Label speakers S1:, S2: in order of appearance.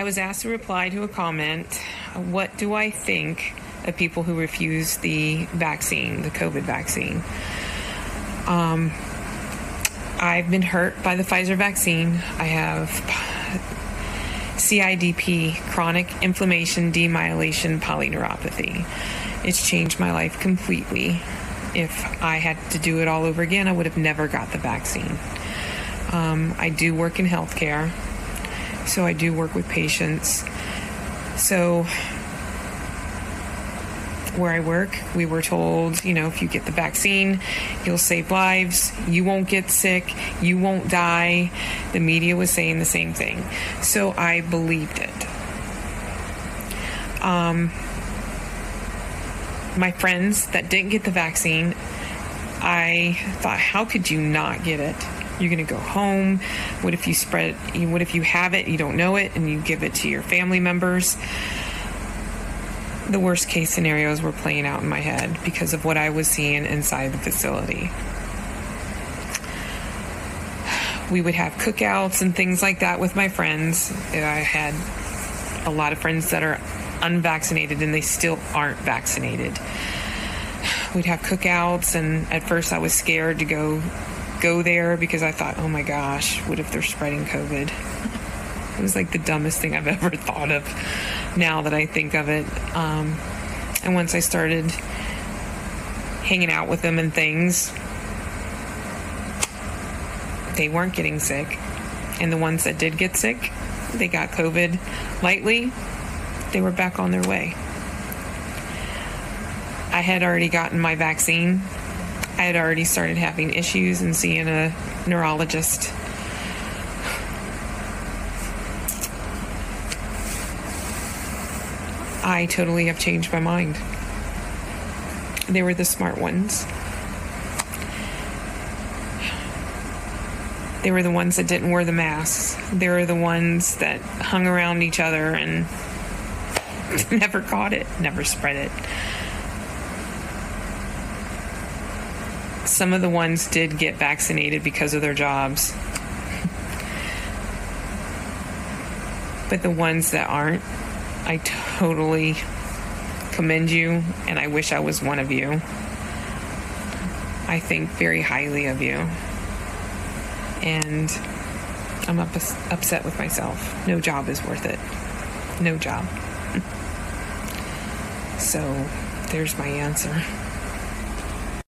S1: I was asked to reply to a comment. What do I think of people who refuse the vaccine, the COVID vaccine? Um, I've been hurt by the Pfizer vaccine. I have CIDP, chronic inflammation demyelation polyneuropathy. It's changed my life completely. If I had to do it all over again, I would have never got the vaccine. Um, I do work in healthcare, so I do work with patients. So where I work, we were told, you know, if you get the vaccine, you'll save lives, you won't get sick, you won't die. The media was saying the same thing. So I believed it. Um, my friends that didn't get the vaccine, I thought, how could you not get it? You're going to go home. What if you spread What if you have it, you don't know it, and you give it to your family members? the worst case scenarios were playing out in my head because of what I was seeing inside the facility. We would have cookouts and things like that with my friends. I had a lot of friends that are unvaccinated and they still aren't vaccinated. We'd have cookouts and at first I was scared to go go there because I thought, "Oh my gosh, what if they're spreading COVID?" It was like the dumbest thing I've ever thought of now that I think of it. Um, and once I started hanging out with them and things, they weren't getting sick. And the ones that did get sick, they got COVID lightly, they were back on their way. I had already gotten my vaccine. I had already started having issues and seeing a neurologist I totally have changed my mind. They were the smart ones. They were the ones that didn't wear the masks. They were the ones that hung around each other and never caught it, never spread it. Some of the ones did get vaccinated because of their jobs. But the ones that aren't, I totally commend you, and I wish I was one of you. I think very highly of you. And I'm up, upset with myself. No job is worth it. No job. so there's my answer.